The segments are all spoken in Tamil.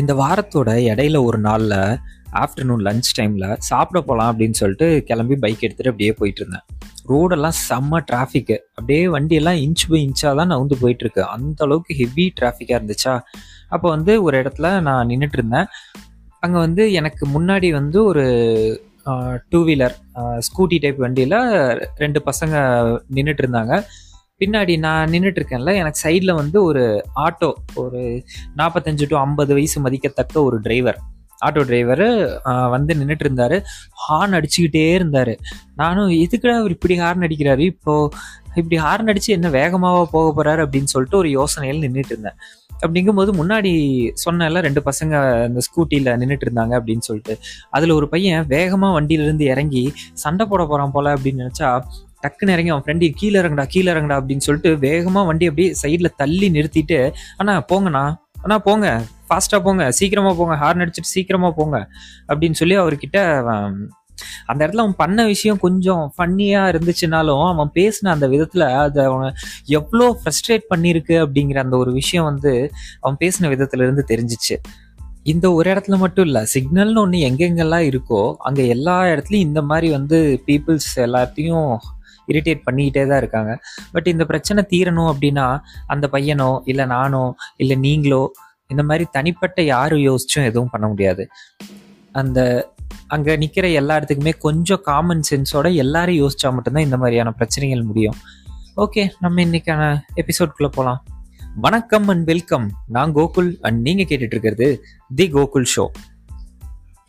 இந்த வாரத்தோட இடையில ஒரு நாளில் ஆஃப்டர்நூன் லஞ்ச் டைமில் சாப்பிட போகலாம் அப்படின்னு சொல்லிட்டு கிளம்பி பைக் எடுத்துகிட்டு அப்படியே போயிட்டு இருந்தேன். ரோடெல்லாம் செம்ம டிராஃபிக்கு அப்படியே வண்டியெல்லாம் இன்ச் பை இன்ச்சாக தான் நவுந்து போயிட்டு இருக்கு. அந்த அளவுக்கு ஹெவி டிராஃபிக்காக இருந்துச்சா? அப்போ வந்து ஒரு இடத்துல நான் நின்றுட்டு இருந்தேன். அங்கே வந்து எனக்கு முன்னாடி வந்து ஒரு டூ வீலர் ஸ்கூட்டி டைப் வண்டியில் ரெண்டு பசங்க நின்றுட்டு இருந்தாங்க. பின்னாடி நான் நின்றுட்டு இருக்கேன்ல எனக்கு சைடில் வந்து ஒரு ஆட்டோ ஒரு நாற்பத்தஞ்சு டு ஐம்பது வயசு மதிக்கத்தக்க ஒரு டிரைவர் ஆட்டோ டிரைவர் வந்து நின்றுட்டு இருந்தாரு ஹார்ன் அடிச்சுக்கிட்டே இருந்தார். நானும் எதுக்குடா அவர் இப்படி ஹார்ன் அடிக்கிறாரு? இப்போது இப்படி ஹார்ன் அடித்து என்ன வேகமாக போக போகிறாரு அப்படின்னு சொல்லிட்டு ஒரு யோசனையில் நின்றுட்டு இருந்தேன் அப்படிங்கும்போது முன்னாடி சொன்னல ரெண்டு பசங்க அந்த ஸ்கூட்டியில் நின்றுட்டு இருந்தாங்க அப்படின்னு சொல்லிட்டு. அதில் ஒரு பையன் வேகமாக வண்டியிலேருந்து இறங்கி சண்டை போட போகிறான் போல அப்படின்னு நினச்சா டக்குன்னு இறங்கி அவன் ஃப்ரெண்டு கீழே இறங்கடா கீழே இறங்கடா அப்படின்னு சொல்லிட்டு வேகமாக வண்டி அப்படியே சைடில் தள்ளி நிறுத்திட்டு அண்ணா போங்கண்ணா. அண்ணா போங்க. ஃபாஸ்ட்டாக போங்க. சீக்கிரமாக போங்க. ஹார்ன் அடிச்சுட்டு சீக்கிரமாக போங்க. அப்படின்னு சொல்லி அவர்கிட்ட அந்த இடத்துல அவன் பண்ண விஷயம் கொஞ்சம் ஃபன்னியாக இருந்துச்சுனாலும் அவன் பேசின அந்த விதத்தில் அது அவன் எவ்வளோ ஃப்ரஸ்ட்ரேட் பண்ணியிருக்கு அப்படிங்கிற அந்த ஒரு விஷயம் வந்து அவன் பேசின விதத்துலேருந்து தெரிஞ்சிச்சு. இந்த ஒரு இடத்துல மட்டும் இல்லை சிக்னல்னு ஒன்று எங்கெங்கெல்லாம் இருக்கோ அங்கே எல்லா இடத்துலையும் இந்த மாதிரி வந்து பீப்புள்ஸ் எல்லாத்தையும் இரிட்டேட் பண்ணிக்கிட்டே தான் இருக்காங்க. பட் இந்த பிரச்சனை தீரணும் அப்படின்னா அந்த பையனோ இல்லை நானோ இல்லை நீங்களோ இந்த மாதிரி தனிப்பட்ட யாரும் யோசிச்சும் எதுவும் பண்ண முடியாது. அந்த அங்கே நிற்கிற எல்லா இடத்துக்குமே கொஞ்சம் காமன் சென்ஸோட எல்லாரும் யோசிச்சா மட்டும்தான் இந்த மாதிரியான பிரச்சனைகள் முடியும். ஓகே நம்ம இன்னைக்கான எபிசோட்குள்ளே போகலாம் வணக்கம் அண்ட் வெல்கம் நான் கோகுல் அண்ட் நீங்கள் கேட்டுட்டு இருக்கிறது தி கோகுல் ஷோ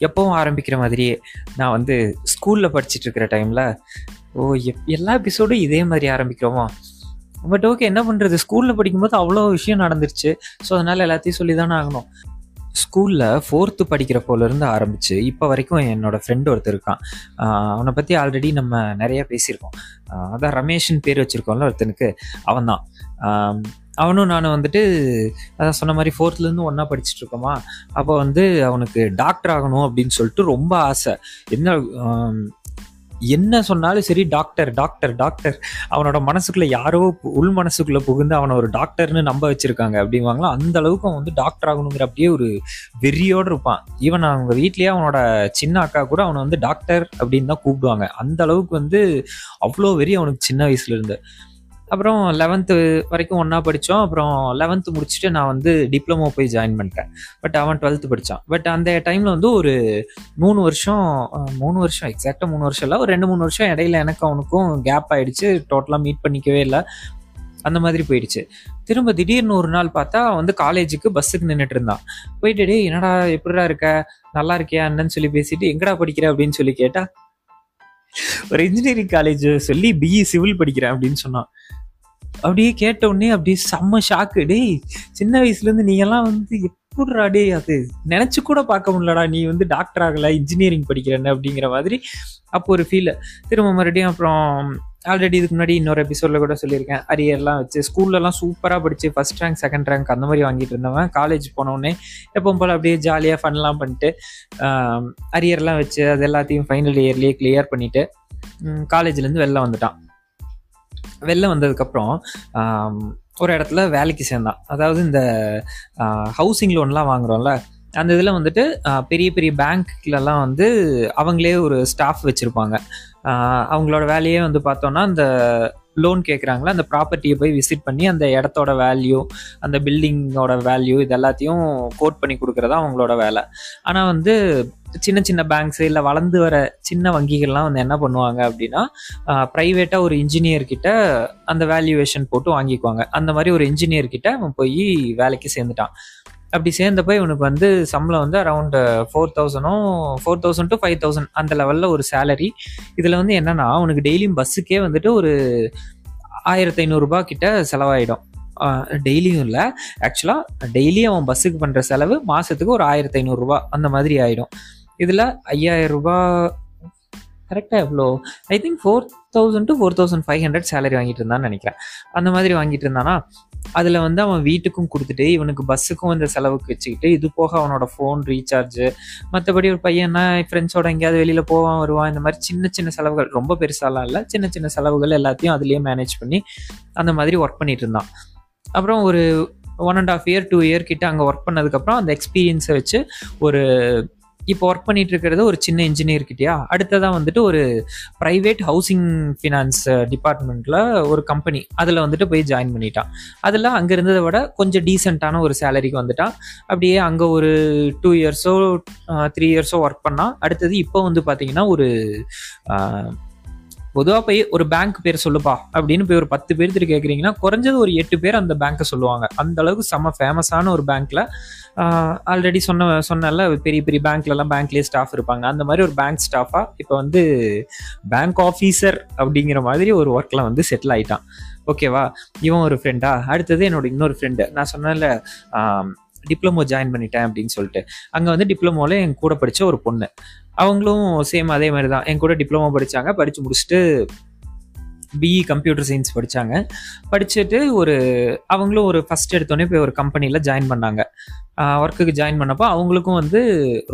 எப்பவும் ஆரம்பிக்கிற மாதிரியே நான் வந்து ஸ்கூலில் படிச்சுட்டு இருக்கிற டைமில் ஓ எப் எல்லா எபிசோடும் இதே மாதிரி ஆரம்பிக்கிறோமா? பட் ஓகே என்ன பண்ணுறது ஸ்கூலில் படிக்கும்போது அவ்வளோ விஷயம் நடந்துருச்சு. ஸோ அதனால் எல்லாத்தையும் சொல்லி தானே ஆகணும். ஸ்கூலில் ஃபோர்த்து படிக்கிறப்போல இருந்து ஆரம்பித்து இப்போ வரைக்கும் என்னோட ஃப்ரெண்டு ஒருத்தர் இருக்கான். அவனை பற்றி ஆல்ரெடி நம்ம நிறைய பேசியிருக்கோம். அதான் ரமேஷன் பேர் வச்சுருக்கோம்ல ஒருத்தனுக்கு. அவன் தான். அவனும் நானும் வந்துட்டு அதான் சொன்ன மாதிரி ஃபோர்த்லேருந்து ஒன்றா படிச்சுட்டு இருக்கோமா? அப்போ வந்து அவனுக்கு டாக்டர் ஆகணும் அப்படின்னு சொல்லிட்டு ரொம்ப ஆசை. என்ன என்ன சொன்னாலும் சரி டாக்டர் டாக்டர் டாக்டர் அவனோட மனசுக்குள்ள யாரோ உள் மனசுக்குள்ள புகுந்து அவனை ஒரு டாக்டர்னு நம்ப வச்சிருக்காங்க அப்படிங்குவாங்களா அந்த அளவுக்கு அவன் வந்து டாக்டர் ஆகணுங்கிற அப்படியே ஒரு வெறியோடு இருப்பான். ஈவன் அவங்க வீட்லயே அவனோட சின்ன அக்கா கூட அவனை வந்து டாக்டர் அப்படின்னு தான் கூப்பிடுவாங்க. அந்த அளவுக்கு வந்து அவ்வளோ வெறி அவனுக்கு சின்ன வயசுல இருந்து. அப்புறம் லெவன்த்து வரைக்கும் ஒன்றா படித்தோம் அப்புறம் லெவன்த்து முடிச்சுட்டு நான் வந்து டிப்ளமோ போய் ஜாயின் பண்ணிட்டேன் பட் அவன் டுவெல்த்து படித்தான் பட் அந்த டைமில் வந்து ஒரு மூணு வருஷம் மூணு வருஷம் எக்ஸாக்டாக மூணு வருஷம் இல்லை ஒரு ரெண்டு மூணு வருஷம் இடையில எனக்கு அவனுக்கும் கேப் ஆகிடுச்சு டோட்டலாக மீட் பண்ணிக்கவே இல்லை. அந்த மாதிரி போயிடுச்சு. திரும்ப திடீர்னு ஒரு நாள் பார்த்தா வந்து காலேஜுக்கு பஸ்ஸுக்கு நின்றுட்டு இருந்தான். போயிட்டு டே என்னடா எப்படிடா இருக்க? நல்லா இருக்கியா? என்னன்னு சொல்லி பேசிட்டு எங்கடா படிக்கிற? அப்படின்னு சொல்லி கேட்டா ஒரு இன்ஜினியரிங் காலேஜ் சொல்லி பிஇ சிவில் படிக்கிறேன் அப்படின்னு சொன்னான். அப்படியே கேட்ட உடனே அப்படியே செம்ம ஷாக்கு டேய் சின்ன வயசுலேருந்து இருந்து வந்து எப்படிடா டே அது? நினச்சி கூட பார்க்க முடியலடா நீ வந்து டாக்டர் ஆகல இன்ஜினியரிங் படிக்கிறேன்னு அப்படிங்கிற மாதிரி அப்போ ஒரு ஃபீல் திரும்ப மறுபடியும் அப்புறம் ஆல்ரெடி இதுக்கு முன்னாடி இன்னொரு எபிசோட்ல கூட சொல்லியிருக்கேன். அரியர்லாம் வச்சு ஸ்கூல்லலாம் சூப்பராக படித்து ஃபஸ்ட் ரேங்க் செகண்ட் ரேங்க் அந்த மாதிரி வாங்கிட்டு இருந்தவன். காலேஜ் போனோடனே எப்பவும் போல் அப்படியே ஜாலியாக ஃபன்லாம் பண்ணிட்டு அரியர்லாம் வச்சு அது எல்லாத்தையும் ஃபைனல் இயர்லேயே கிளியர் பண்ணிவிட்டு காலேஜ்லேருந்து வெளில வந்துட்டான். வெளில வந்ததுக்கப்புறம் ஒரு இடத்துல வேலைக்கு சேர்ந்தான். அதாவது இந்த ஹவுசிங் லோன்லாம் வாங்குறோம்ல அந்த இதில் வந்துட்டு பெரிய பெரிய பேங்க்லலாம் வந்து அவங்களே ஒரு ஸ்டாஃப் வச்சுருப்பாங்க. அவங்களோட வேலையே வந்து பார்த்தோன்னா அந்த லோன் கேட்குறாங்களோ அந்த ப்ராப்பர்ட்டியை போய் விசிட் பண்ணி அந்த இடத்தோட வேல்யூ அந்த பில்டிங்கோட வேல்யூ இது எல்லாத்தையும் கோட் பண்ணி கொடுக்குறதா அவங்களோட வேலை. ஆனால் வந்து சின்ன சின்ன பேங்க்ஸ் இல்லை வளர்ந்து வர சின்ன வங்கிகள்லாம் வந்து என்ன பண்ணுவாங்க அப்படின்னா ப்ரைவேட்டாக ஒரு இன்ஜினியர் கிட்ட அந்த வேல்யூவேஷன் போட்டு வாங்கிக்குவாங்க. அந்த மாதிரி ஒரு இன்ஜினியர் கிட்ட அவன் போய் வேலைக்கு சேர்ந்துட்டான். அப்படி சேர்ந்தப்போ இவனுக்கு வந்து சம்பளம் வந்து around four தௌசண்டும் four thousand to five thousand அந்த லெவலில் ஒரு சேலரி இதில் வந்து என்னன்னா அவனுக்கு டெய்லியும் பஸ்ஸுக்கே வந்துட்டு ஒரு ஆயிரத்தி ஐநூறுரூபா கிட்ட செலவாயிடும் டெய்லியும் இல்லை. ஆக்சுவலாக டெய்லி அவன் பஸ்ஸுக்கு பண்ணுற செலவு மாதத்துக்கு ஒரு ஆயிரத்தி ஐநூறுரூவா அந்த மாதிரி ஆகிடும் இதில் ஐயாயிரம் ரூபாய் கரெக்டாக எவ்வளோ? I think four thousand to four thousand five hundred salary வாங்கிட்டு இருந்தான்னு நினைக்கிறேன். அந்த மாதிரி வாங்கிட்டு இருந்தானா? அதில் வந்து அவன் வீட்டுக்கும் கொடுத்துட்டு இவனுக்கு பஸ்ஸுக்கும் அந்த செலவுக்கு வச்சுக்கிட்டு இது போக அவனோட ஃபோன் ரீசார்ஜு மற்றபடி ஒரு பையனா ஃப்ரெண்ட்ஸோட எங்கேயாவது வெளியில் போவான் வருவான் இந்த மாதிரி சின்ன சின்ன செலவுகள் ரொம்ப பெருசாலாம் இல்லை சின்ன சின்ன செலவுகள் எல்லாத்தையும் அதுலேயே மேனேஜ் பண்ணி அந்த மாதிரி ஒர்க் பண்ணிட்டு இருந்தான். அப்புறம் ஒரு one and half year two year கிட்ட அங்கே ஒர்க் பண்ணதுக்கப்புறம் அந்த எக்ஸ்பீரியன்ஸை வச்சு ஒரு இப்போ ஒர்க் பண்ணிட்டு இருக்கிறது ஒரு சின்ன இன்ஜினியர் கிட்டயா? அடுத்ததான் வந்துட்டு ஒரு ப்ரைவேட் ஹவுசிங் ஃபினான்ஸ் டிபார்ட்மெண்ட்டில் ஒரு கம்பெனி அதில் வந்துட்டு போய் ஜாயின் பண்ணிட்டான். அதில் அங்கே இருந்ததை விட கொஞ்சம் டீசெண்டான ஒரு சேலரிக்கு வந்துட்டான். அப்படியே அங்கே ஒரு டூ இயர்ஸோ த்ரீ இயர்ஸோ ஒர்க் பண்ணால் அடுத்தது இப்போ வந்து பார்த்தீங்கன்னா ஒரு பொதுவாக போய் ஒரு பேங்க் பேர் சொல்லுப்பா அப்படின்னு போய் ஒரு பத்து பேர்த்துட்டு கேட்குறீங்கன்னா குறைஞ்சது ஒரு எட்டு பேர் அந்த பேங்க்கை சொல்லுவாங்க. அந்த அளவுக்கு செம்ம ஃபேமஸான ஒரு பேங்க்ல ஆல்ரெடி சொன்ன சொன்னல பெரிய பெரிய பேங்க்லலாம் பேங்க்லேயே ஸ்டாஃப் இருப்பாங்க. அந்த மாதிரி ஒரு பேங்க் ஸ்டாஃபாக இப்போ வந்து பேங்க் ஆஃபீஸர் அப்படிங்கிற மாதிரி ஒரு ஒர்க்கில் வந்து செட்டில் ஆயிட்டான். ஓகேவா இவன் ஒரு ஃப்ரெண்டா அடுத்தது என்னோட இன்னொரு ஃப்ரெண்டு நான் சொன்னேன்ல டிப்ளமோ ஜாயின் பண்ணிட்டேன் அப்படின்னு சொல்லிட்டு. அங்கே வந்து டிப்ளமோவில் என் கூட படித்த ஒரு பொண்ணு. அவங்களும் சேம் அதே மாதிரி தான் என் கூட டிப்ளமோ படித்தாங்க படித்து முடிச்சுட்டு பிஇ கம்ப்யூட்டர் சயின்ஸ் படித்தாங்க படிச்சுட்டு ஒரு அவங்களும் ஒரு ஃபஸ்ட் எடுத்தோடனே போய் ஒரு கம்பெனியில் ஜாயின் பண்ணாங்க. ஒர்க்குக்கு ஜாயின் பண்ணப்போ அவங்களுக்கும் வந்து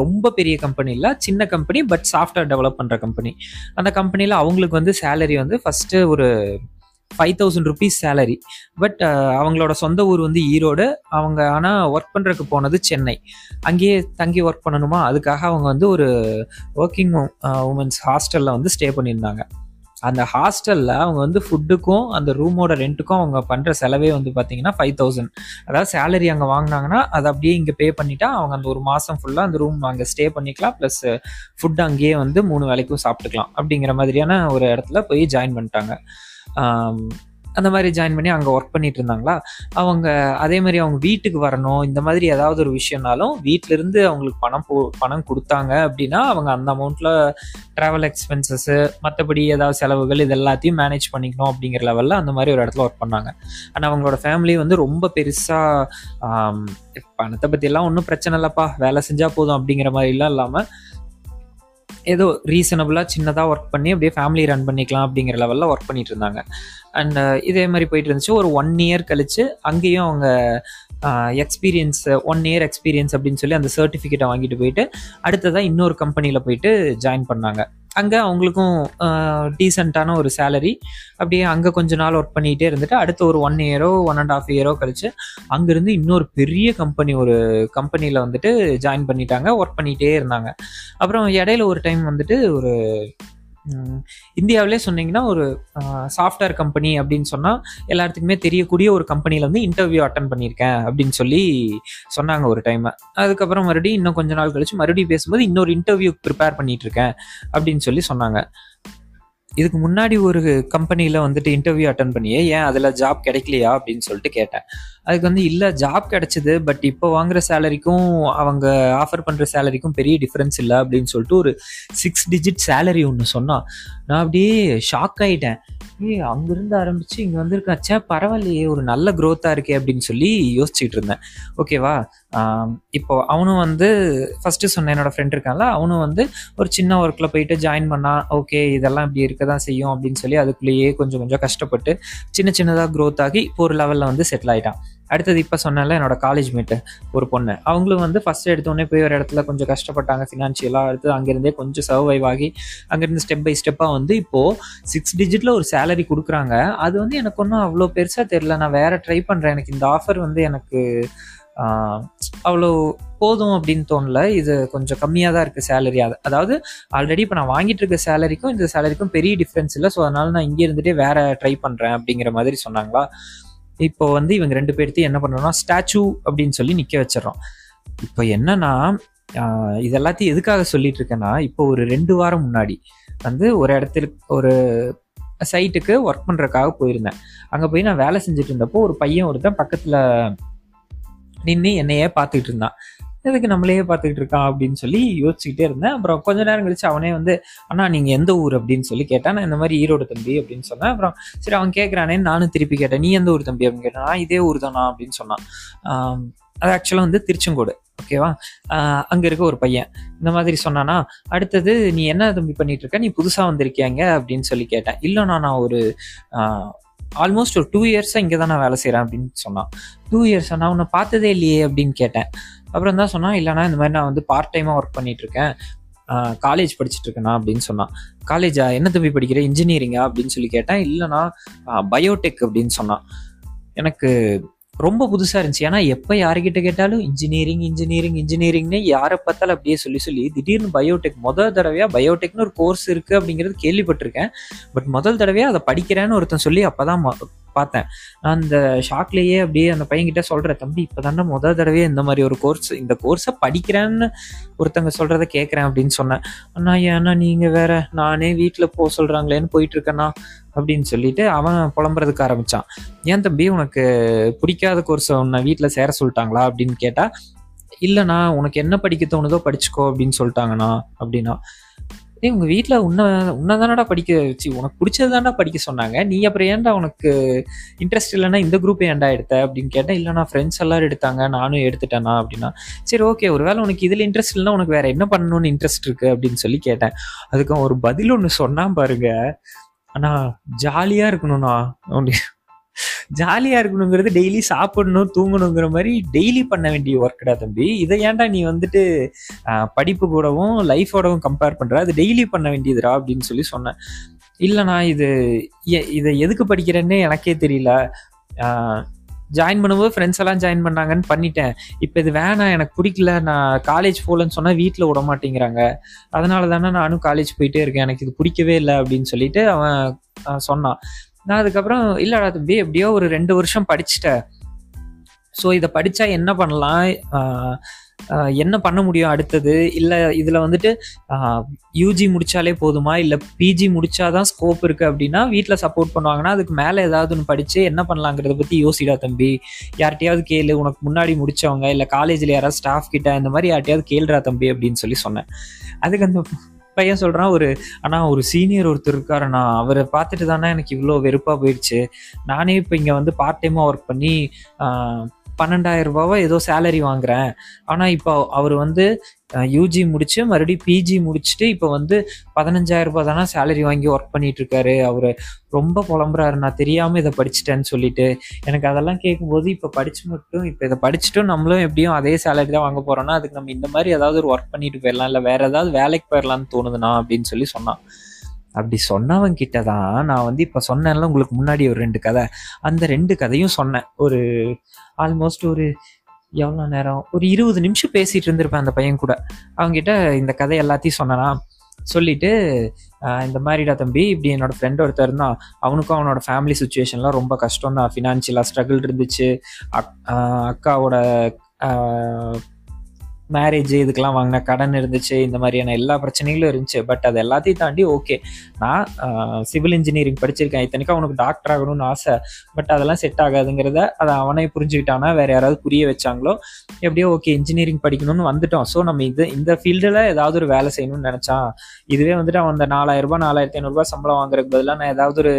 ரொம்ப பெரிய கம்பெனி இல்லை. சின்ன கம்பெனி பட் சாஃப்ட்வேர் டெவலப் பண்ணுற கம்பெனி அந்த கம்பெனியில் அவங்களுக்கு வந்து சேலரி வந்து ஃபஸ்ட்டு ஒரு five thousand rupees salary but அவங்களோட சொந்த ஊர் வந்து ஈரோடு. அவங்க ஆனால் ஒர்க் பண்ணுறதுக்கு போனது சென்னை. அங்கேயே தங்கி ஒர்க் பண்ணணுமா? அதுக்காக அவங்க வந்து ஒரு ஒர்க்கிங் உமன்ஸ் ஹாஸ்டலில் வந்து ஸ்டே பண்ணியிருந்தாங்க. அந்த ஹாஸ்டலில் அவங்க வந்து ஃபுட்டுக்கும் அந்த ரூமோட ரெண்ட்டுக்கும் அவங்க பண்ணுற செலவே வந்து பார்த்தீங்கன்னா ஃபைவ் தௌசண்ட் அதாவது சேலரி அங்கே வாங்கினாங்கன்னா அதை அப்படியே இங்கே பே பண்ணிட்டா அவங்க அந்த ஒரு மாதம் ஃபுல்லாக அந்த ரூம் அங்கே ஸ்டே பண்ணிக்கலாம். ப்ளஸ் ஃபுட் uh, அங்கேயே வந்து மூணு வேலைக்கும் சாப்பிட்டுக்கலாம். அப்படிங்கிற மாதிரியான ஒரு இடத்துல போய் ஜாயின் பண்ணிட்டாங்க. அந்த மாதிரி ஜாயின் பண்ணி அங்கே ஒர்க் பண்ணிட்டு இருந்தாங்களா? அவங்க அதே மாதிரி அவங்க வீட்டுக்கு வரணும் இந்த மாதிரி ஏதாவது ஒரு விஷயம்னாலும் வீட்டிலேருந்து அவங்களுக்கு பணம் போ பணம் கொடுத்தாங்க அப்படின்னா அவங்க அந்த அமௌண்ட்டில் ட்ராவல் எக்ஸ்பென்சஸ்ஸு மற்றபடி ஏதாவது செலவுகள் இது எல்லாத்தையும் மேனேஜ் பண்ணிக்கணும் அப்படிங்கிற லெவலில் அந்த மாதிரி ஒரு இடத்துல ஒர்க் பண்ணாங்க. ஆனால் அவங்களோட ஃபேமிலி வந்து ரொம்ப பெருசாக பணத்தை பற்றியெல்லாம் ஒன்றும் பிரச்சனை இல்லைப்பா வேலை செஞ்சால் போதும் அப்படிங்கிற மாதிரிலாம் இல்லாமல் ஏதோ ரீசனபுளாக சின்னதாக ஒர்க் பண்ணி அப்படியே ஃபேமிலி ரன் பண்ணிக்கலாம் அப்படிங்கிற லெவலில் ஒர்க் பண்ணிட்டு இருந்தாங்க. அண்ட் uh, இதே மாதிரி போயிட்டு இருந்துச்சு. ஒரு ஒன் இயர் கழிச்சு அங்கேயும் அவங்க எக்ஸ்பீரியன்ஸ் ஒன் இயர் எக்ஸ்பீரியன்ஸ் அப்படின்னு சொல்லி அந்த சர்டிஃபிகேட்டை வாங்கிட்டு போயிட்டு அடுத்ததாக இன்னொரு கம்பெனியில் போயிட்டு ஜாயின் பண்ணாங்க. அங்கே அவங்களுக்கும் டீசெண்டான ஒரு சேலரி அப்படியே அங்கே கொஞ்ச நாள் ஒர்க் பண்ணிகிட்டே இருந்துட்டு அடுத்த ஒரு ஒன் இயரோ ஒன் அண்ட் ஆஃப் இயரோ கழிச்சு அங்கேருந்து இன்னொரு பெரிய கம்பெனி ஒரு கம்பெனியில் வந்துட்டு ஜாயின் பண்ணிட்டாங்க ஒர்க் பண்ணிகிட்டே இருந்தாங்க. அப்புறம் இடையில ஒரு டைம் வந்துட்டு ஒரு இந்தியாவிலே சொன்னீங்கன்னா ஒரு சாஃப்ட்வேர் கம்பெனி அப்படின்னு சொன்னால் எல்லாத்துக்குமே தெரியக்கூடிய ஒரு கம்பெனியில் வந்து இன்டர்வியூ அட்டன் பண்ணியிருக்கேன் அப்படின்னு சொல்லி சொன்னாங்க ஒரு டைம் அதுக்கப்புறம் மறுபடியும் இன்னும் கொஞ்ச நாள் கழிச்சு மறுபடியும் பேசும்போது இன்னொரு இன்டர்வியூ ப்ரிப்பேர் பண்ணிட்டு இருக்கேன் அப்படின்னு சொல்லி சொன்னாங்க. இதுக்கு முன்னாடி ஒரு கம்பெனியில் வந்துட்டு இன்டர்வியூ அட்டன் பண்ணியே ஏன் அதில் ஜாப் கிடைக்கலையா? அப்படின்னு சொல்லிட்டு கேட்டேன். அதுக்கு வந்து இல்லை ஜாப் கிடைச்சிது பட் இப்போ வாங்குற சேலரிக்கும் அவங்க ஆஃபர் பண்ணுற சேலரிக்கும் பெரிய டிஃப்ரென்ஸ் இல்லை அப்படின்னு சொல்லிட்டு ஒரு சிக்ஸ் டிஜிட் சேலரி ஒன்று சொன்னான். நான் அப்படியே ஷாக் ஆகிட்டேன் ஏ அங்கிருந்து ஆரம்பிச்சு இங்கே வந்திருக்காச்சே பரவாயில்லையே ஒரு நல்ல க்ரோத்தாக இருக்கே அப்படின்னு சொல்லி யோசிச்சுட்டு இருந்தேன். ஓகேவா இப்போ அவனும் வந்து ஃபஸ்ட்டு சொன்ன என்னோட ஃப்ரெண்ட் இருக்கான்ல அவனும் வந்து ஒரு சின்ன ஒர்க்கில் போயிட்டு ஜாயின் பண்ணான் ஓகே இதெல்லாம் இப்படி இருக்க தான் செய்யும் அப்படின்னு சொல்லி அதுக்குள்ளேயே கொஞ்சம் கொஞ்சம் கஷ்டப்பட்டு சின்ன சின்னதாக க்ரோத் ஆகி இப்போ ஒரு லெவலில் வந்து செட்டில் ஆகிட்டான் அடுத்தது இப்போ சொன்னால என்னோட காலேஜ் மேட்டு ஒரு பொண்ணு. அவங்களும் வந்து ஃபர்ஸ்ட் எடுத்தோடனே போய் ஒரு இடத்துல கொஞ்சம் கஷ்டப்பட்டாங்க ஃபினான்ஷியலாக அடுத்து அங்கேருந்தே கொஞ்சம் சர்வைவ் ஆகி அங்கேருந்து ஸ்டெப் பை ஸ்டெப்பாக வந்து இப்போது சிக்ஸ் டிஜிட்டில் ஒரு சேலரி கொடுக்குறாங்க. அது வந்து எனக்கு ஒன்றும் அவ்வளோ பெருசாக தெரில நான் வேறு ட்ரை பண்ணுறேன் எனக்கு இந்த ஆஃபர் வந்து எனக்கு அவ்வளோ போதும் அப்படின்னு தோணல. இது கொஞ்சம் கம்மியாக தான் இருக்குது சேலரி அது அதாவது ஆல்ரெடி இப்போ நான் வாங்கிட்டு இருக்க சேலரிக்கும் இந்த சேலரிக்கும் பெரிய டிஃப்ரென்ஸ் இல்லை. ஸோ அதனால நான் இங்கே இருந்துகிட்டே வேற ட்ரை பண்ணுறேன் அப்படிங்கிற மாதிரி சொன்னாங்களா? இப்போ வந்து இவங்க ரெண்டு பேர்த்தையும் என்ன பண்ணுறோம்னா ஸ்டாச்சு அப்படின்னு சொல்லி நிற்க வச்சிடறோம். இப்போ என்னன்னா இது எல்லாத்தையும் எதுக்காக சொல்லிட்டு இருக்கேன்னா இப்போ ஒரு ரெண்டு வாரம் முன்னாடி வந்து ஒரு இடத்துல ஒரு சைட்டுக்கு ஒர்க் பண்ணுறதுக்காக போயிருந்தேன். அங்கே போய் நான் வேலை செஞ்சுட்டு இருந்தப்போ ஒரு பையன் ஒருத்தன் பக்கத்தில் நின்று என்னையே பார்த்துக்கிட்டு இருந்தான். எதுக்கு நம்மளே பார்த்துக்கிட்டு இருக்கான் அப்படின்னு சொல்லி யோசிச்சுக்கிட்டே இருந்தேன். அப்புறம் கொஞ்ச நேரம் கழிச்சு அவனே வந்து அண்ணா நீங்கள் எந்த ஊர்? அப்படின்னு சொல்லி கேட்டான். நான் இந்த மாதிரி ஈரோடு தம்பி அப்படின்னு சொன்னேன். அப்புறம் சரி அவன் கேட்குறானே நானும் திருப்பி கேட்டேன். நீ எந்த ஊர் தம்பி? அப்படின்னு கேட்டான். இதே ஊர் தானா அப்படின்னு சொன்னான். அது ஆக்சுவலாக வந்து திருச்செங்கோடு. ஓகேவா அங்கே இருக்க ஒரு பையன். இந்த மாதிரி சொன்னானா அடுத்தது நீ என்ன தம்பி பண்ணிட்டு இருக்க? நீ புதுசாக வந்திருக்கியாங்க? அப்படின்னு சொல்லி கேட்டேன். இல்லைண்ணா நான் ஒரு ஆல்மோஸ்ட் ஒரு டூ இயர்ஸாக இங்கே தான் நான் வேலை செய்கிறேன் அப்படின்னு சொன்னான். டூ இயர்ஸா நான் உன்னை பார்த்ததே இல்லையே அப்படின்னு கேட்டேன். அப்புறம் தான் சொன்னான் இல்லைனா இந்த மாதிரி நான் வந்து பார்ட் டைமாக ஒர்க் பண்ணிகிட்ருக்கேன் காலேஜ் படிச்சுட்டு அப்படின்னு சொன்னான் காலேஜா என்ன தம்பி படிக்கிற? இன்ஜினியரிங்கா அப்படின்னு சொல்லி கேட்டேன் இல்லைனா பயோடெக் அப்படின்னு சொன்னான் எனக்கு ரொம்ப புதுசாக இருந்துச்சு. ஏன்னா எப்போ யாருக்கிட்ட கேட்டாலும் இன்ஜினியரிங் இன்ஜினியரிங் இன்ஜினியரிங்னு யாரை பார்த்தாலும் அப்படியே சொல்லி சொல்லி திடீர்னு பயோடெக் முதல் தடவையாக பயோடெக்னு ஒரு கோர்ஸ் இருக்குது அப்படிங்கிறது கேள்விப்பட்டிருக்கேன். பட் முதல் தடவையாக அதை படிக்கிறேன்னு ஒருத்தன் சொல்லி அப்போ தான் பார்த்தேன். நான் அந்த ஷாக்லேயே அப்படியே அந்த பையன்கிட்ட சொல்கிறேன் தம்பி இப்போ தானே முதல் தடவையே இந்த மாதிரி ஒரு கோர்ஸ் இந்த கோர்ஸை படிக்கிறேன்னு ஒருத்தங்க சொல்கிறத கேட்குறேன் அப்படின்னு சொன்னேன். அண்ணா ஏன்னா நீங்கள் வேற நானே வீட்டில் போக சொல்கிறாங்களேன்னு போயிட்டுருக்கேண்ணா அப்படின்னு சொல்லிட்டு அவன் புலம்புறதுக்கு ஆரம்பிச்சான். ஏன் தம்பி உனக்கு பிடிக்காத கோர்ஸை உன்னை வீட்டில் சேர சொல்லிட்டாங்களா? அப்படின்னு கேட்டா இல்லைண்ணா உனக்கு என்ன படிக்க தோணுதோ படிச்சுக்கோ அப்படின்னு சொல்லிட்டாங்கண்ணா அப்படின்னா. ஏய் உங்கள் வீட்டில் உன்னை உன்னை தானடா படிக்க வச்சு உனக்கு பிடிச்சது தானடா படிக்க சொன்னாங்க. நீ அப்புறம் ஏன்டா உனக்கு இன்ட்ரெஸ்ட் இல்லைன்னா இந்த குரூப் ஏன்டா எடுத்த? அப்படின்னு கேட்டேன் நான் ஃப்ரெண்ட்ஸ் எல்லாரும் எடுத்தாங்க நானும் எடுத்துட்டேனா அப்படின்னா. சரி ஓகே ஒரு வேளை உனக்கு இதில் இன்ட்ரெஸ்ட் இல்லைன்னா உனக்கு வேற என்ன பண்ணணும்னு இன்ட்ரெஸ்ட் இருக்கு? அப்படின்னு சொல்லி கேட்டேன். அதுக்கு ஒரு பதில் ஒன்று சொன்னான் பாருங்க. அண்ணா ஜாலியாக இருக்கணும்ண்ணா. அப்படி. ஜாலியாக இருக்கணுங்கிறது டெய்லி சாப்பிடணும் தூங்கணுங்கிற மாதிரி டெய்லி பண்ண வேண்டிய ஒர்க்கடா தம்பி. இதை ஏன்டா நீ வந்துட்டு படிப்பு கூடவும் லைஃபோடவும் கம்பேர் பண்ணுற அது டெய்லி பண்ண வேண்டியதுடா அப்படின்னு சொல்லி சொன்னேன். இல்லைண்ணா இது இதை எதுக்கு படிக்கிறேன்னே எனக்கே தெரியல. ஜாயின் பண்ணும்போது ஃப்ரெண்ட்ஸ் எல்லாம் ஜாயின் பண்ணாங்கன்னு பண்ணிட்டேன். இப்போ இது வேணாம் எனக்கு பிடிக்கல. நான் காலேஜ் போகலன்னு சொன்னால் வீட்டில் விட மாட்டேங்கிறாங்க. அதனால தானே நானும் காலேஜ் போயிட்டே இருக்கேன். எனக்கு இது பிடிக்கவே இல்லை அப்படின்னு சொல்லிட்டு அவன் சொன்னான். நான் அதுக்கப்புறம் இல்லைடா தம்பி எப்படியோ ஒரு ரெண்டு வருஷம் படிச்சுட்டேன். ஸோ இதை படித்தா என்ன பண்ணலாம்? என்ன பண்ண முடியும் அடுத்தது? இல்லை இதில் வந்துட்டு யூஜி முடித்தாலே போதுமா? இல்லை பிஜி முடித்தாதான் ஸ்கோப் இருக்குது அப்படின்னா வீட்டில் சப்போர்ட் பண்ணுவாங்கன்னா அதுக்கு மேலே ஏதாவது ஒன்று படித்து என்ன பண்ணலாங்கிறத பற்றி யோசிடா தம்பி. யார்கிட்டயாவது கேளு உனக்கு முன்னாடி முடித்தவங்க இல்லை காலேஜில் யாராவது ஸ்டாஃப் கிட்ட இந்த மாதிரி யார்கிட்டயாவது கேளுடா தம்பி அப்படின்னு சொல்லி சொன்னேன். அதுக்கு அந்த பையன் சொல்கிறான் ஒரு ஆனால் ஒரு சீனியர் ஒருத்தர் இருக்காருண்ணா. அவரை பார்த்துட்டு தானே எனக்கு இவ்வளோ வெறுப்பாக போயிடுச்சு. நானே இப்போ இங்கே வந்து பார்ட் டைமாக ஒர்க் பண்ணி பன்னெண்டாயிரம் ரூபாவா ஏதோ சேலரி வாங்குறேன். ஆனால் இப்போ அவர் வந்து யூஜி முடிச்சு மறுபடியும் பிஜி முடிச்சுட்டு இப்போ வந்து பதினஞ்சாயிரம் ரூபாய் தானே சேலரி வாங்கி ஒர்க் பண்ணிட்டு இருக்காரு அவர் ரொம்ப புலம்புறாரு. நான் தெரியாம இதை படிச்சுட்டேன்னு சொல்லிட்டு. எனக்கு அதெல்லாம் கேட்கும்போது இப்போ படிச்சு மட்டும் இப்போ இதை படிச்சுட்டும் நம்மளும் எப்படியும் அதே சேலரி தான் வாங்க போறோம்னா அதுக்கு நம்ம இந்த மாதிரி ஏதாவது ஒரு ஒர்க் பண்ணிட்டு போயிடலாம். இல்லை வேற ஏதாவது வேலைக்கு போயிடலாம்னு தோணுதுண்ணா அப்படின்னு சொல்லி சொன்னான். அப்படி சொன்னவன் கிட்ட தான் நான் வந்து இப்போ சொன்னேன்ல உங்களுக்கு முன்னாடி ஒரு ரெண்டு கதை. அந்த ரெண்டு கதையும் சொன்னேன். ஒரு ஆல்மோஸ்ட் ஒரு எவ்வளோ நேரம்? ஒரு இருபது நிமிஷம் பேசிட்டு இருந்திருப்பேன் அந்த பையன் கூட. அவங்ககிட்ட இந்த கதை எல்லாத்தையும் சொன்னனா? சொல்லிட்டு இந்த மாதிரிடா தம்பி இப்படி என்னோட ஃப்ரெண்ட் ஒருத்தர் இருந்தான். அவனுக்கும் அவனோட ஃபேமிலி சுச்சுவேஷன்லாம் ரொம்ப கஷ்டம் தான் ஃபினான்ஷியலாக ஸ்ட்ரகிள் இருந்துச்சு. அக்- அக்காவோட மேரேஜ் இதுக்கெல்லாம் வாங்கின கடன் இருந்துச்சு இந்த மாதிரியான எல்லா பிரச்சனைகளும் இருந்துச்சு. பட் அது எல்லாத்தையும் தாண்டி ஓகே நான் சிவில் இன்ஜினியரிங் படிச்சிருக்கேன். இத்தனைக்கும் அவனுக்கு டாக்டர் ஆகணும்னு ஆசை. பட் அதெல்லாம் செட் ஆகாதுங்கிறத அதை அவனே புரிஞ்சுக்கிட்டானா வேற யாராவது புரிய வச்சாங்களோ எப்படியோ ஓகே இன்ஜினியரிங் படிக்கணும்னு வந்துட்டோம். ஸோ நம்ம இது இந்த ஃபீல்டில் ஏதாவது ஒரு வேலை செய்யணும்னு நினச்சான். இதுவே வந்துட்டு அவன் அந்த நாலாயிரம் ரூபாய் நாலாயிரத்தி ஐநூறுரூபா சம்பளம் வாங்குறதுக்கு பதிலாக நான் ஏதாவது ஒரு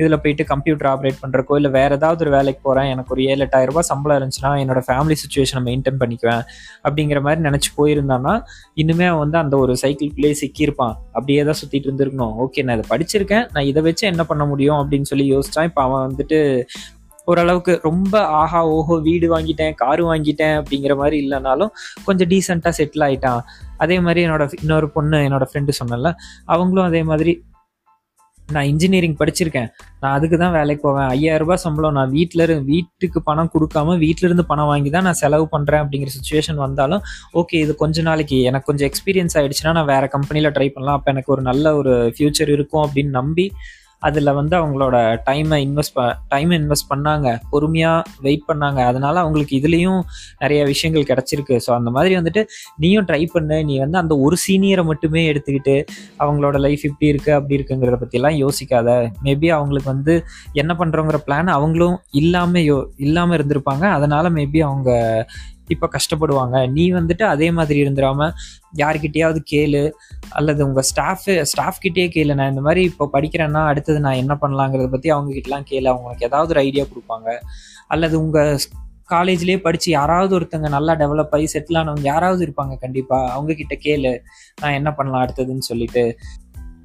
இதில் போயிட்டு கம்ப்யூட்டர் ஆப்ரேட் பண்ணுறக்கோ இல்லை வேற ஏதாவது ஒரு வேலைக்கு போகிறேன் எனக்கு ஒரு ஏழு எட்டாயிரம் ரூபாய் சம்பளம் இருந்துச்சுன்னா என்னோட ஃபேமிலி சுச்சுவேஷனை மெயின்டைன் பண்ணிக்குவேன். அப்படிங்கிற மாதிரி நினச்சி போயிருந்தான்னா இன்னுமே அவன் வந்து அந்த ஒரு சைக்கிள்குள்ளேயே சிக்கியிருப்பான். அப்படியே தான் சுற்றிட்டு இருந்திருக்கணும். ஓகே நான் இதை படிச்சிருக்கேன். நான் இதை வச்சு என்ன பண்ண முடியும் அப்படின்னு சொல்லி யோசிச்சான். இப்போ அவன் வந்துட்டு ஓரளவுக்கு ரொம்ப ஆஹா ஓஹோ வீடு வாங்கிட்டேன் காரு வாங்கிட்டேன் அப்படிங்கிற மாதிரி இல்லைனாலும் கொஞ்சம் டீசெண்டாக செட்டில் ஆயிட்டான். அதே மாதிரி என்னோட இன்னொரு பொண்ணு என்னோட ஃப்ரெண்டு சொன்னல அவங்களும் அதே மாதிரி நான் இன்ஜினியரிங் படிச்சிருக்கேன். நான் அதுக்கு தான் வேலைக்கு போவேன். ஐயாயிரம் ரூபாய் சம்பளம். நான் வீட்டில் இருந்து வீட்டுக்கு பணம் கொடுக்காம வீட்டில இருந்து பணம் வாங்கி தான் நான் செலவு பண்ணுறேன் அப்படிங்கிற சுச்சுவேஷன் வந்தாலும் ஓகே இது கொஞ்ச நாளைக்கு. எனக்கு கொஞ்சம் எக்ஸ்பீரியன்ஸ் ஆகிடுச்சுன்னா நான் வேற கம்பெனியில் ட்ரை பண்ணலாம். அப்போ எனக்கு ஒரு நல்ல ஒரு ஃபியூச்சர் இருக்கும் அப்படின்னு நம்பி அதில் வந்து அவங்களோட டைமை இன்வெஸ்ட் ப டைமை இன்வெஸ்ட் பண்ணாங்க. பொறுமையாக வெயிட் பண்ணாங்க. அதனால் அவங்களுக்கு இதுலேயும் நிறைய விஷயங்கள் கிடச்சிருக்கு. ஸோ அந்த மாதிரி வந்துட்டு நீயும் ட்ரை பண்ணு. நீ வந்து அந்த ஒரு சீனியரை மட்டுமே எடுத்துக்கிட்டு அவங்களோட லைஃப் இப்படி இருக்குது அப்படி இருக்குங்கிறத பற்றிலாம் யோசிக்காத. மேபி அவங்களுக்கு வந்து என்ன பண்ணுறோங்கிற பிளான் அவங்களும் இல்லாமல் யோ இல்லாமல் இருந்திருப்பாங்க. அதனால் மேபி அவங்க இப்போ கஷ்டப்படுவாங்க. நீ வந்துட்டு அதே மாதிரி இருந்துடாம யார்கிட்டயாவது கேளு அல்லது உங்க ஸ்டாஃப் ஸ்டாஃப் கிட்டேயே கேளு. நான் இந்த மாதிரி இப்போ படிக்கிறேன்னா அடுத்தது நான் என்ன பண்ணலாங்கிறத பத்தி அவங்க கிட்டலாம் கேளு. அவங்களுக்கு ஏதாவது ஒரு ஐடியா கொடுப்பாங்க. அல்லது உங்க காலேஜ்லேயே படிச்சு யாராவது ஒருத்தங்க நல்லா டெவலப் ஆகி செட்டில் ஆனவங்க யாராவது இருப்பாங்க கண்டிப்பா. அவங்க கிட்ட கேளு. நான் என்ன பண்ணலாம் அடுத்ததுன்னு சொல்லிட்டு.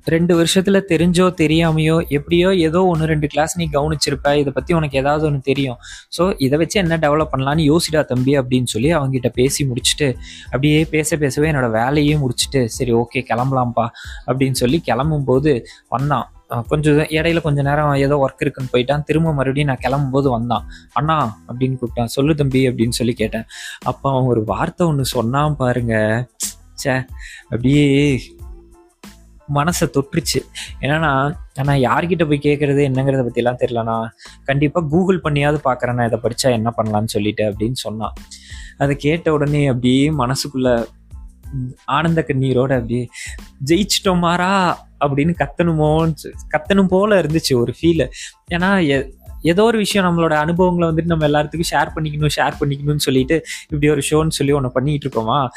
ரெண்டு வருஷத்துல தெரிஞ்சோ தெரியாமையோ எப்படியோ ஏதோ ஒன்று ரெண்டு கிளாஸ் நீ கவனிச்சிருப்ப. இதை பத்தி உனக்கு ஏதாவது ஒன்று தெரியும். ஸோ இதை வச்சு என்ன டெவலப் பண்ணலான்னு யோசிடா தம்பி அப்படின்னு சொல்லி அவங்ககிட்ட பேசி முடிச்சுட்டு அப்படியே பேச பேசவே என்னோட வேலையே முடிச்சுட்டு சரி ஓகே கிளம்பலாம்ப்பா அப்படின்னு சொல்லி கிளம்பும்போது வந்தான். கொஞ்சம் இடையில கொஞ்ச நேரம் ஏதோ ஒர்க் இருக்குன்னு போயிட்டான். திரும்ப மறுபடியும் நான் கிளம்பும்போது வந்தான். அண்ணா அப்படின்னு கூப்பிட்டான். சொல்லு தம்பி அப்படின்னு சொல்லி கேட்டேன். அப்போ அவன் ஒரு வார்த்தை ஒன்று சொன்னான் பாருங்க. சே அப்படியே மனசை தொற்றுச்சு என்னன்னா நான் யார்கிட்ட போய் கேட்கறது என்னங்கிறத பற்றிலாம் தெரியலண்ணா. கண்டிப்பாக கூகுள் பண்ணியாவது பார்க்குறேண்ணா இதை படித்தா என்ன பண்ணலான்னு சொல்லிட்டு அப்படின்னு சொன்னான். அதை கேட்ட உடனே அப்படியே மனசுக்குள்ள ஆனந்த கண்ணீரோட அப்படியே ஜெயிச்சிட்டோமாரா? அப்படின்னு கத்தணுமோன்னு கத்தணும் போல இருந்துச்சு ஒரு ஃபீல் ஏன்னா எ- ஏதோ ஒரு விஷயம் நம்மளோட அனுபவங்களை வந்துட்டு நம்ம எல்லாத்துக்கும் ஷேர் பண்ணிக்கணும் ஷேர் பண்ணிக்கணும்னு சொல்லிட்டு இப்படி ஒரு ஷோன்னு சொல்லி ஒன்று பண்ணிட்டு இருக்கோமா?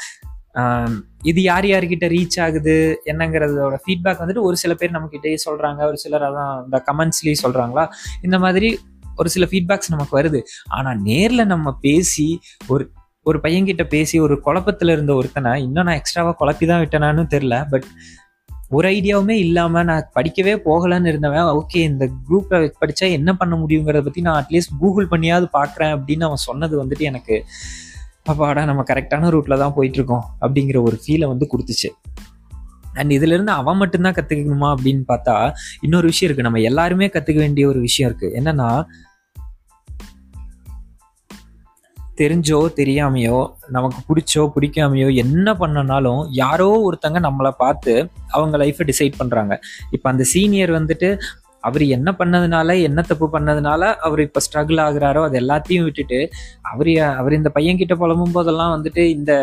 இது யார் யார்கிட்ட ரீச் ஆகுது என்னங்கிறதோட ஃபீட்பேக் வந்துட்டு ஒரு சில பேர் நம்மக்கிட்டே சொல்றாங்க ஒரு சிலர் அதான் இந்த கமெண்ட்ஸ்லேயே சொல்றாங்களா? இந்த மாதிரி ஒரு சில ஃபீட்பேக்ஸ் நமக்கு வருது. ஆனா நேர்ல நம்ம பேசி ஒரு ஒரு பையன்கிட்ட பேசி ஒரு குழப்பத்துல இருந்த ஒருத்தனை இன்னும் நான் எக்ஸ்ட்ராவா குழப்பி தான் விட்டேனான்னு தெரியல பட் ஒரு ஐடியாவுமே இல்லாம நான் படிக்கவே போகலன்னு இருந்தவன் ஓகே இந்த குரூப்ல படிச்சா என்ன பண்ண முடியுங்கிறத பத்தி நான் அட்லீஸ்ட் கூகுள் பண்ணியாவது பாக்குறேன் அப்படின்னு அவன் சொன்னது வந்துட்டு எனக்கு அப்பாடா நம்ம கரெக்டான ரூட்டில் தான் போயிட்டுருக்கோம் அப்படிங்கிற ஒரு ஃபீலை வந்து கொடுத்துச்சு. அண்ட் இதுலேருந்து அவன் மட்டும்தான் கற்றுக்கணுமா அப்படின்னு பார்த்தா இன்னொரு விஷயம் இருக்கு. நம்ம எல்லாருமே கற்றுக்க வேண்டிய ஒரு விஷயம் இருக்கு. என்னன்னா தெரிஞ்சோ தெரியாமையோ நமக்கு பிடிச்சோ பிடிக்காமையோ என்ன பண்ணனாலும் யாரோ ஒருத்தங்க நம்மளை பார்த்து அவங்க லைஃப்பை டிசைட் பண்ணுறாங்க இப்போ அந்த சீனியர் வந்துட்டு அவர் என்ன பண்ணதுனால என்ன தப்பு பண்ணதுனால அவர் இப்போ ஸ்ட்ரகிள் ஆகுறாரோ அது எல்லாத்தையும் விட்டுட்டு அவர் அவர் இந்த பையன் கிட்ட புலம்பும் போதெல்லாம் வந்துட்டு இந்த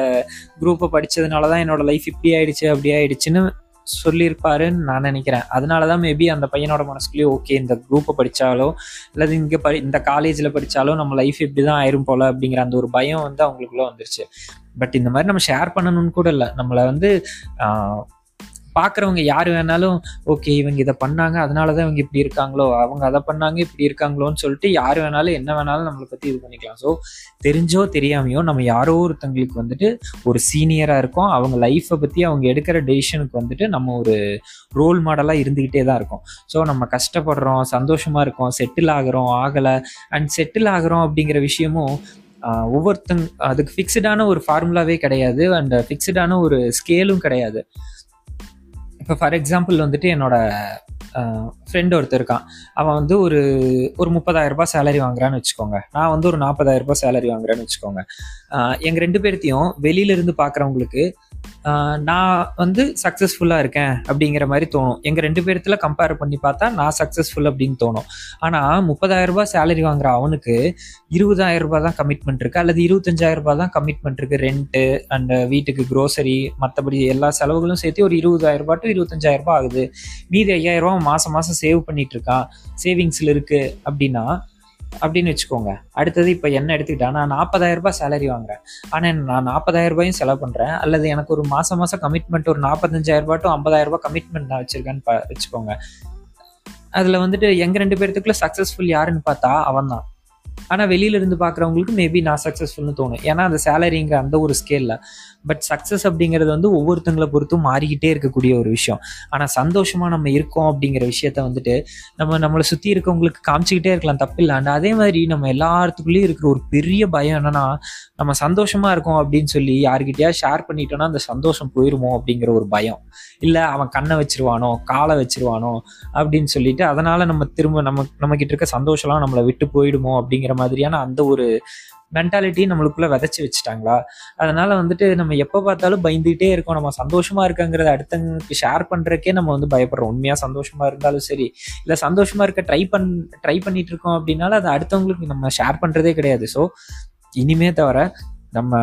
குரூப்பை படித்ததுனால தான் என்னோட லைஃப் இப்படி ஆயிடுச்சு அப்படி ஆயிடுச்சுன்னு சொல்லியிருப்பாருன்னு நான் நினைக்கிறேன். அதனால தான் மேபி அந்த பையனோட மனசுக்குள்ளேயே ஓகே இந்த குரூப்பை படித்தாலோ அல்லது இங்கே படி இந்த காலேஜில் படித்தாலோ நம்ம லைஃப் இப்படி தான் ஆயிரும் போல அப்படிங்கிற அந்த ஒரு பயம் வந்து அவங்களுக்குள்ள வந்துருச்சு. பட் இந்த மாதிரி நம்ம ஷேர் பண்ணணும்னு கூட இல்லை. நம்மளை வந்து பார்க்குறவங்க யார் வேணாலும் ஓகே இவங்க இதை பண்ணாங்க அதனால தான் இவங்க இப்படி இருக்காங்களோ அவங்க அதை பண்ணாங்க இப்படி இருக்காங்களோன்னு சொல்லிட்டு யார் வேணாலும் என்ன வேணாலும் நம்மளை பற்றி இது பண்ணிக்கலாம். ஸோ தெரிஞ்சோ தெரியாமையோ நம்ம யாரோ ஒருத்தவங்களுக்கு வந்துட்டு ஒரு சீனியராக இருக்கோம். அவங்க லைஃப்பை பற்றி அவங்க எடுக்கிற டெசிஷனுக்கு வந்துட்டு நம்ம ஒரு ரோல் மாடலாக இருந்துக்கிட்டே தான் இருக்கோம். ஸோ நம்ம கஷ்டப்படுறோம் சந்தோஷமாக இருக்கோம் செட்டில் ஆகுறோம் ஆகலை. அண்ட் செட்டில் ஆகுறோம் அப்படிங்கிற விஷயமும் ஆஹ், ஒவ்வொருத்தங்க அதுக்கு ஃபிக்ஸ்டான ஒரு ஃபார்முலாவே கிடையாது. அண்ட் ஃபிக்ஸ்டான ஒரு ஸ்கேலும் கிடையாது. இப்போ ஃபார் எக்ஸாம்பிள் வந்துட்டு என்னோட ஃப்ரெண்ட் ஒருத்தர் இருக்கான். அவன் வந்து ஒரு ஒரு முப்பதாயிரம் சேலரி வாங்குறான்னு வச்சுக்கோங்க. நான் வந்து ஒரு நாற்பதாயிரரூபா சேலரி வாங்குறேன்னு வச்சுக்கோங்க. எங்கள் எங்க ரெண்டு பேர்த்தையும் வெளியில இருந்து பார்க்குறவங்களுக்கு நான் வந்து சக்ஸஸ்ஃபுல்லாக இருக்கேன் அப்படிங்கிற மாதிரி தோணும். எங்கள் ரெண்டு பேர்த்துல கம்பேர் பண்ணி பார்த்தா நான் சக்ஸஸ்ஃபுல் அப்படின்னு தோணும். ஆனால் முப்பதாயிரம் ரூபாய் சேலரி வாங்குற அவனுக்கு இருபதாயிரம் ரூபாய் தான் கமிட்மெண்ட் இருக்குது அல்லது இருபத்தஞ்சாயிரம் ரூபாய் தான் கமிட்மெண்ட் இருக்குது ரெண்ட்டு அண்ட் வீட்டுக்கு க்ரோசரி மற்றபடி எல்லா செலவுகளும் சேர்த்து ஒரு இருபதாயிரம் ரூபாய் டு இருபத்தஞ்சாயிரம் ரூபாய் ஆகுது. மீதி ஐயாயிரம் ரூபா மாதம் மாதம் சேவ் பண்ணிட்டு இருக்கான். சேவிங்ஸில் இருக்குது அப்படின்னா அப்படின்னு வச்சுக்கோங்க. அடுத்தது இப்போ என்ன எடுத்துக்கிட்டா நான் நாற்பதாயிரம் ரூபாய் சேலரி வாங்குறேன். ஆனால் நான் நாற்பதாயிரம் ரூபாயும் செலவு பண்ணுறேன் அல்லது எனக்கு ஒரு மாதம் மாதம் கமிட்மெண்ட் ஒரு நாற்பத்தஞ்சாயிரம் ரூபாய் டு ஐம்பதாயிரம் ரூபாய் கமிட்மெண்ட் நான் வச்சுருக்கேன்னு வச்சுக்கோங்க. அதில் வந்துட்டு எங்கள் ரெண்டு பேர்த்துக்குள்ள சக்ஸஸ்ஃபுல் யாருன்னு பார்த்தா அவன் தான் ஆனால் வெளியில இருந்து பார்க்குறவங்களுக்கு மேபி நான் சக்ஸஸ்ஃபுல்னு தோணும். ஏன்னா அந்த சேலரிங்கிற அந்த ஒரு ஸ்கேலில் பட் சக்ஸஸ் அப்படிங்கிறது வந்து ஒவ்வொருத்தங்களை பொறுத்தும் மாறிக்கிட்டே இருக்கக்கூடிய ஒரு விஷயம். ஆனால் சந்தோஷமா நம்ம இருக்கோம் அப்படிங்கிற விஷயத்த வந்துட்டு நம்ம நம்மளை சுற்றி இருக்கவங்களுக்கு காமிச்சிக்கிட்டே இருக்கலாம் தப்பில்லை. அண்ட் அதே மாதிரி நம்ம எல்லாத்துக்குள்ளேயும் இருக்கிற ஒரு பெரிய பயம் என்னன்னா நம்ம சந்தோஷமா இருக்கோம் அப்படின்னு சொல்லி யாருக்கிட்டயா ஷேர் பண்ணிட்டோம்னா அந்த சந்தோஷம் போயிருமோ அப்படிங்கிற ஒரு பயம். இல்லை அவன் கண்ணை வச்சிருவானோ காலை வச்சிருவானோ அப்படின்னு சொல்லிட்டு அதனால நம்ம திரும்ப நம்ம நம்ம கிட்ட இருக்க சந்தோஷம்லாம் நம்மளை விட்டு போயிடுமோ அப்படிங்கிற மாதிரியான அந்த ஒரு மென்டாலிட்டி நம்மளுக்குள்ள விதைச்சி வச்சுட்டாங்களா? அதனால வந்துட்டு நம்ம எப்போ பார்த்தாலும் பயந்துகிட்டே இருக்கோம். நம்ம சந்தோஷமா இருக்கங்கிறத அடுத்தவங்களுக்கு ஷேர் பண்றதுக்கே நம்ம வந்து பயப்படுறோம். உண்மையா சந்தோஷமா இருந்தாலும் சரி இல்லை சந்தோஷமா இருக்க ட்ரை பண் ட்ரை பண்ணிட்டு இருக்கோம் அப்படின்னாலும் அது அடுத்தவங்களுக்கு நம்ம ஷேர் பண்றதே கிடையாது. ஸோ இனிமே தவிர நம்ம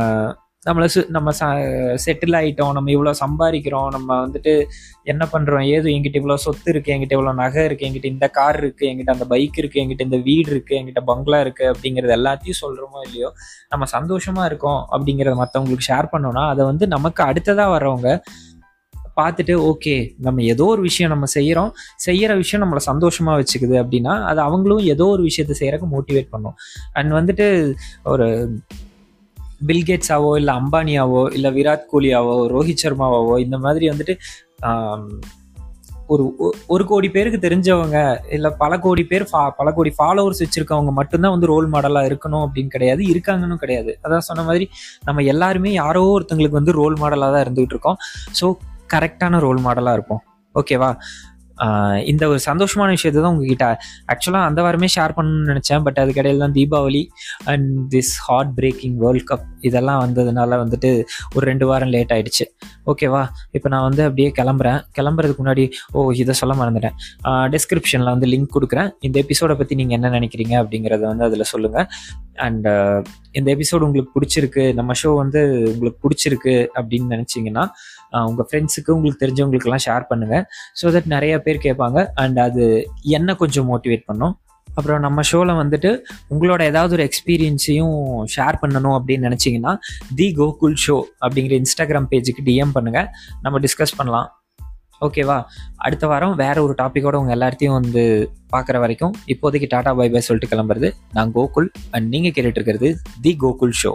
நம்மளை சு நம்ம செட்டில் ஆகிட்டோம் நம்ம இவ்வளோ சம்பாதிக்கிறோம் நம்ம வந்துட்டு என்ன பண்ணுறோம் ஏது என்கிட்ட இவ்வளோ சொத்து இருக்குது என்கிட்ட இவ்வளோ நகை இருக்குது எங்கிட்ட இந்த கார் இருக்குது என்கிட்ட அந்த பைக் இருக்குது எங்கிட்ட இந்த வீடு இருக்குது எங்கிட்ட பங்களா இருக்குது அப்படிங்கிறது எல்லாத்தையும் சொல்கிறோமோ இல்லையோ நம்ம சந்தோஷமாக இருக்கோம் அப்படிங்கிறத மற்றவங்களுக்கு ஷேர் பண்ணோம்னா அதை வந்து நமக்கு அடுத்ததாக வர்றவங்க பார்த்துட்டு ஓகே நம்ம ஏதோ ஒரு விஷயம் நம்ம செய்கிறோம் செய்கிற விஷயம் நம்மளை சந்தோஷமாக வச்சுக்குது அப்படின்னா அது அவங்களும் ஏதோ ஒரு விஷயத்த செய்கிறக்கு மோட்டிவேட் பண்ணும். அண்ட் வந்துட்டு ஒரு பில்கேட்ஸாவோ இல்லை அம்பானியாவோ இல்லை விராட் கோலியாவோ ரோஹித் சர்மாவாவோ இந்த மாதிரி வந்துட்டு ஒரு ஒரு கோடி பேருக்கு தெரிஞ்சவங்க இல்லை பல கோடி பேர் ஃபா- பல கோடி ஃபாலோவர்ஸ் வச்சுருக்கவங்க மட்டும்தான் வந்து ரோல் மாடலாக இருக்கணும் அப்படின்னு கிடையாது. இருக்காங்கன்னு கிடையாது. அதான் சொன்ன மாதிரி நம்ம எல்லாருமே யாரோ ஒருத்தங்களுக்கு வந்து ரோல் மாடலாக தான் இருந்துகிட்டு இருக்கோம். ஸோ கரெக்டான ரோல் மாடலாக இருப்போம். ஓகேவா இந்த ஒரு சந்தோஷமான விஷயத்தை தான் உங்ககிட்ட ஆக்சுவலாக அந்த வாரமே ஷேர் பண்ணணும்னு நினச்சேன். பட் அதுக்கிடையில் தான் Deepavali and this heart breaking world cup இதெல்லாம் வந்ததுனால வந்துட்டு ஒரு ரெண்டு வாரம் லேட் ஆகிடுச்சு ஓகேவா இப்போ நான் வந்து அப்படியே கிளம்புறேன். கிளம்புறதுக்கு முன்னாடி ஓ இதை சொல்ல மறந்துட்டேன். டிஸ்கிரிப்ஷனில் வந்து லிங்க் கொடுக்குறேன். இந்த எபிசோடை பற்றி நீங்கள் என்ன நினைக்கிறீங்க அப்படிங்கிறத வந்து அதில் சொல்லுங்கள் அண்ட் இந்த எபிசோடு உங்களுக்கு பிடிச்சிருக்கு நம்ம ஷோ வந்து உங்களுக்கு பிடிச்சிருக்கு அப்படின்னு நினச்சிங்கன்னா உங்கள் ஃப்ரெண்ட்ஸுக்கு உங்களுக்கு தெரிஞ்சவங்களுக்கெல்லாம் ஷேர் பண்ணுங்கள் ஸோ தட் நிறைய பேர் பேர் கேட்பாங்க. அண்ட் அது என்ன கொஞ்சம் மோட்டிவேட் பண்ணும். அப்புறம் நம்ம ஷோவில் வந்துட்டு உங்களோட ஏதாவது ஒரு எக்ஸ்பீரியன்ஸையும் ஷேர் பண்ணணும் அப்படின்னு நினச்சிங்கன்னா தி கோகுல் ஷோ அப்படிங்கிற இன்ஸ்டாகிராம் பேஜுக்கு டிஎம் பண்ணுங்கள் நம்ம டிஸ்கஸ் பண்ணலாம். ஓகேவா அடுத்த வாரம் வேறு ஒரு டாப்பிக்கோடு உங்கள் எல்லாத்தையும் வந்து பார்க்குற வரைக்கும் இப்போதைக்கு டாடா பை பை சொல்லிட்டு கிளம்புறது. நான் கோகுல் அண்ட் நீங்கள் கேட்டுட்டு இருக்கிறது தி கோகுல் ஷோ